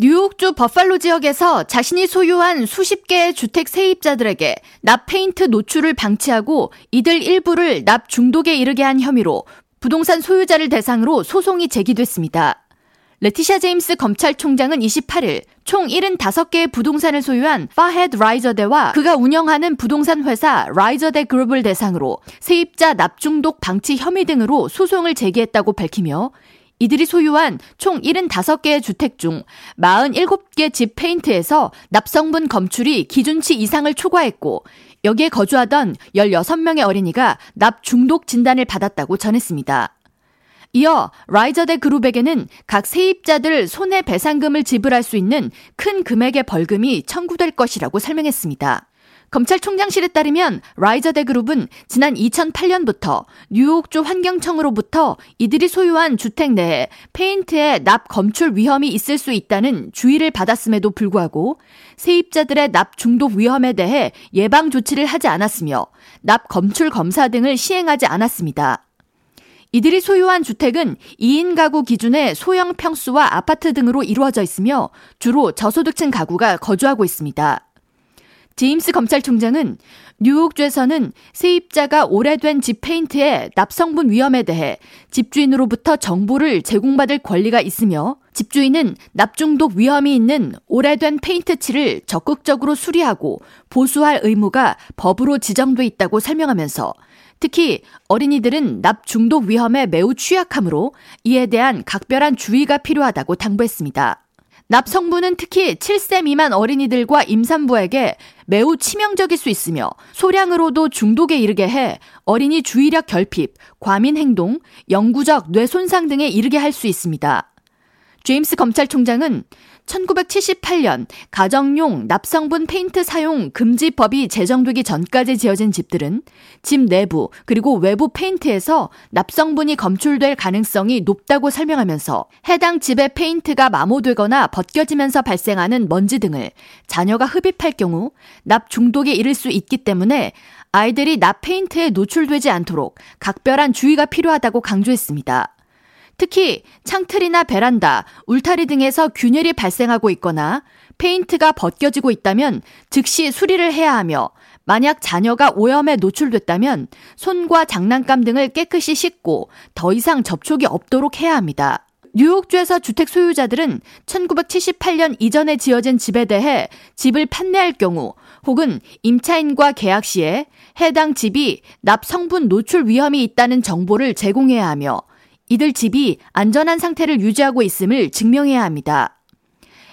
뉴욕주 버팔로 지역에서 자신이 소유한 수십 개의 주택 세입자들에게 납 페인트 노출을 방치하고 이들 일부를 납 중독에 이르게 한 혐의로 부동산 소유자를 대상으로 소송이 제기됐습니다. 레티샤 제임스 검찰총장은 28일 총 75개의 부동산을 소유한 파헤드 라이저대와 그가 운영하는 부동산 회사 라이저대 그룹을 대상으로 세입자 납중독 방치 혐의 등으로 소송을 제기했다고 밝히며 이들이 소유한 총 75개의 주택 중 47개 집 페인트에서 납성분 검출이 기준치 이상을 초과했고 여기에 거주하던 16명의 어린이가 납 중독 진단을 받았다고 전했습니다. 이어 라이저대 그룹에게는 각 세입자들 손해배상금을 지불할 수 있는 큰 금액의 벌금이 청구될 것이라고 설명했습니다. 검찰총장실에 따르면 라이저대 그룹은 지난 2008년부터 뉴욕주 환경청으로부터 이들이 소유한 주택 내에 페인트의 납 검출 위험이 있을 수 있다는 주의를 받았음에도 불구하고 세입자들의 납 중독 위험에 대해 예방 조치를 하지 않았으며 납 검출 검사 등을 시행하지 않았습니다. 이들이 소유한 주택은 2인 가구 기준의 소형 평수와 아파트 등으로 이루어져 있으며 주로 저소득층 가구가 거주하고 있습니다. 제임스 검찰총장은 뉴욕주에서는 세입자가 오래된 집 페인트의 납성분 위험에 대해 집주인으로부터 정보를 제공받을 권리가 있으며 집주인은 납중독 위험이 있는 오래된 페인트 칠을 적극적으로 수리하고 보수할 의무가 법으로 지정돼 있다고 설명하면서 특히 어린이들은 납중독 위험에 매우 취약하므로 이에 대한 각별한 주의가 필요하다고 당부했습니다. 납 성분은 특히 7세 미만 어린이들과 임산부에게 매우 치명적일 수 있으며 소량으로도 중독에 이르게 해 어린이 주의력 결핍, 과민 행동, 영구적 뇌 손상 등에 이르게 할 수 있습니다. 제임스 검찰총장은 1978년 가정용 납성분 페인트 사용 금지법이 제정되기 전까지 지어진 집들은 집 내부 그리고 외부 페인트에서 납성분이 검출될 가능성이 높다고 설명하면서 해당 집의 페인트가 마모되거나 벗겨지면서 발생하는 먼지 등을 자녀가 흡입할 경우 납 중독에 이를 수 있기 때문에 아이들이 납 페인트에 노출되지 않도록 각별한 주의가 필요하다고 강조했습니다. 특히 창틀이나 베란다, 울타리 등에서 균열이 발생하고 있거나 페인트가 벗겨지고 있다면 즉시 수리를 해야 하며 만약 자녀가 오염에 노출됐다면 손과 장난감 등을 깨끗이 씻고 더 이상 접촉이 없도록 해야 합니다. 뉴욕주에서 주택 소유자들은 1978년 이전에 지어진 집에 대해 집을 판매할 경우 혹은 임차인과 계약 시에 해당 집이 납 성분 노출 위험이 있다는 정보를 제공해야 하며 이들 집이 안전한 상태를 유지하고 있음을 증명해야 합니다.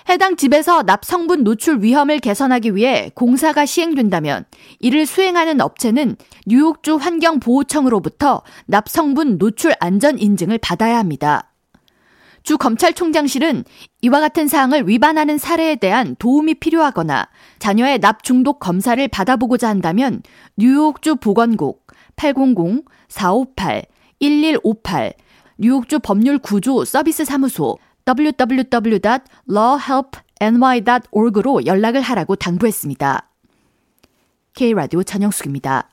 해당 집에서 납성분 노출 위험을 개선하기 위해 공사가 시행된다면 이를 수행하는 업체는 뉴욕주 환경보호청으로부터 납성분 노출 안전 인증을 받아야 합니다. 주 검찰총장실은 이와 같은 사항을 위반하는 사례에 대한 도움이 필요하거나 자녀의 납 중독 검사를 받아보고자 한다면 뉴욕주 보건국 800-458-1158 뉴욕주 법률 구조 서비스 사무소 www.lawhelpny.org로 연락을 하라고 당부했습니다. K라디오 전영숙입니다.